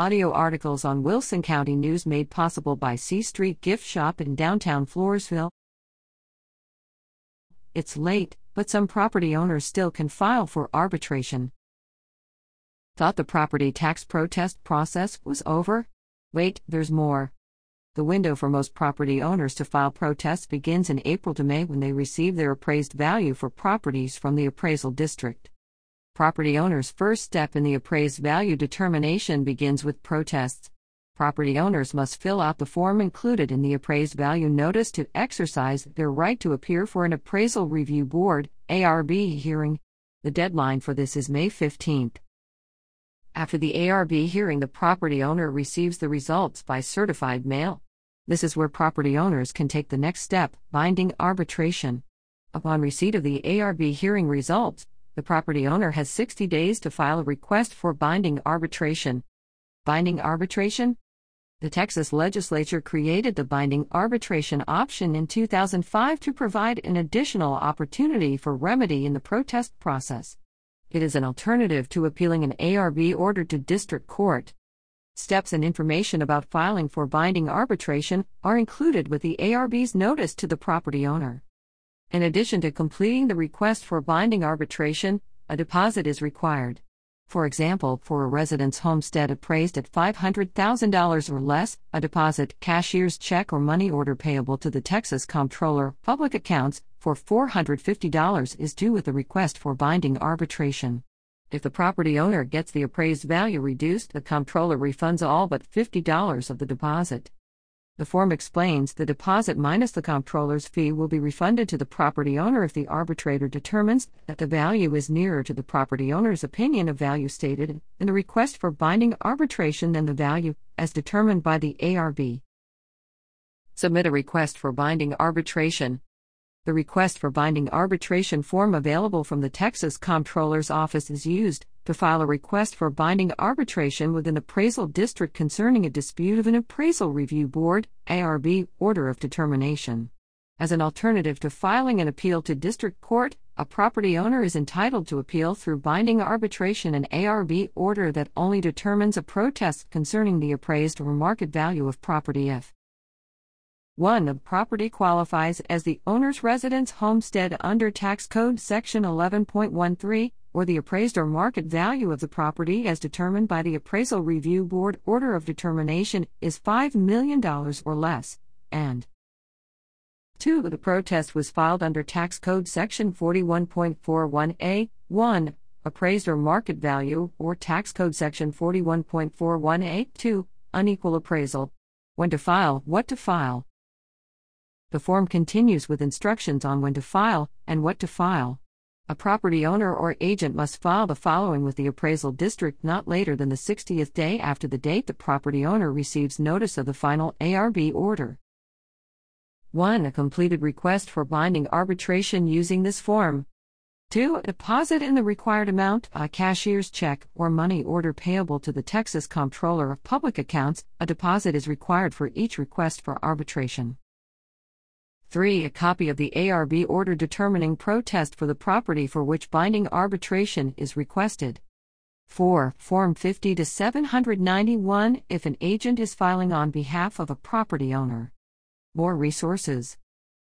Audio articles on Wilson County News made possible by C Street Gift Shop in downtown Floresville. It's late, but some property owners still can file for arbitration. Thought the property tax protest process was over? Wait, there's more. The window for most property owners to file protests begins in April to May when they receive their appraised value for properties from the appraisal district. Property owners' first step in the appraised value determination begins with protests. Property owners must fill out the form included in the appraised value notice to exercise their right to appear for an appraisal review board ARB hearing. The deadline for this is May 15th. After the ARB hearing, the property owner receives the results by certified mail. This is where property owners can take the next step binding arbitration. Upon receipt of the ARB hearing results, the property owner has 60 days to file a request for binding arbitration. Binding arbitration? The Texas legislature created the binding arbitration option in 2005 to provide an additional opportunity for remedy in the protest process. It is an alternative to appealing an ARB order to district court. Steps and information about filing for binding arbitration are included with the ARB's notice to the property owner. In addition to completing the request for binding arbitration, a deposit is required. For example, for a resident's homestead appraised at $500,000 or less, a deposit, cashier's check, or money order payable to the Texas Comptroller Public Accounts for $450 is due with the request for binding arbitration. If the property owner gets the appraised value reduced, the comptroller refunds all but $50 of the deposit. The form explains the deposit minus the comptroller's fee will be refunded to the property owner if the arbitrator determines that the value is nearer to the property owner's opinion of value stated in the request for binding arbitration than the value, as determined by the ARB. Submit a request for binding arbitration. The request for binding arbitration form available from the Texas Comptroller's Office is used to file a request for binding arbitration with an appraisal district concerning a dispute of an appraisal review board ARB order of determination. As an alternative to filing an appeal to district court, a property owner is entitled to appeal through binding arbitration an ARB order that only determines a protest concerning the appraised or market value of property if 1. The property qualifies as the owner's residence homestead under Tax Code Section 11.13, or the appraised or market value of the property as determined by the Appraisal Review Board order of determination is $5 million or less, and 2. The protest was filed under Tax Code Section 41.41a, 1. Appraised or market value, or Tax Code Section 41.41a, 2. Unequal appraisal. When to file, what to file. The form continues with instructions on when to file and what to file. A property owner or agent must file the following with the appraisal district not later than the 60th day after the date the property owner receives notice of the final ARB order. 1. A completed request for binding arbitration using this form. 2. A deposit in the required amount, a cashier's check, or money order payable to the Texas Comptroller of Public Accounts. A deposit is required for each request for arbitration. 3. A copy of the ARB order determining protest for the property for which binding arbitration is requested. 4. Form 50 to 791 if an agent is filing on behalf of a property owner. More resources.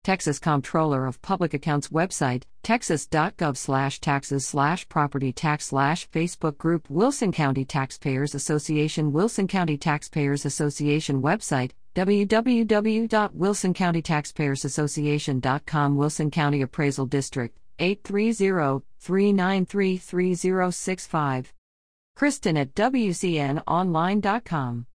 Texas Comptroller of Public Accounts website, texas.gov slash taxes slash property tax slash Facebook group Wilson County Taxpayers Association Wilson County Taxpayers Association website, www.wilsoncountytaxpayersassociation.com Wilson County Appraisal District, 830-393-3065. Kristen at WCNOnline.com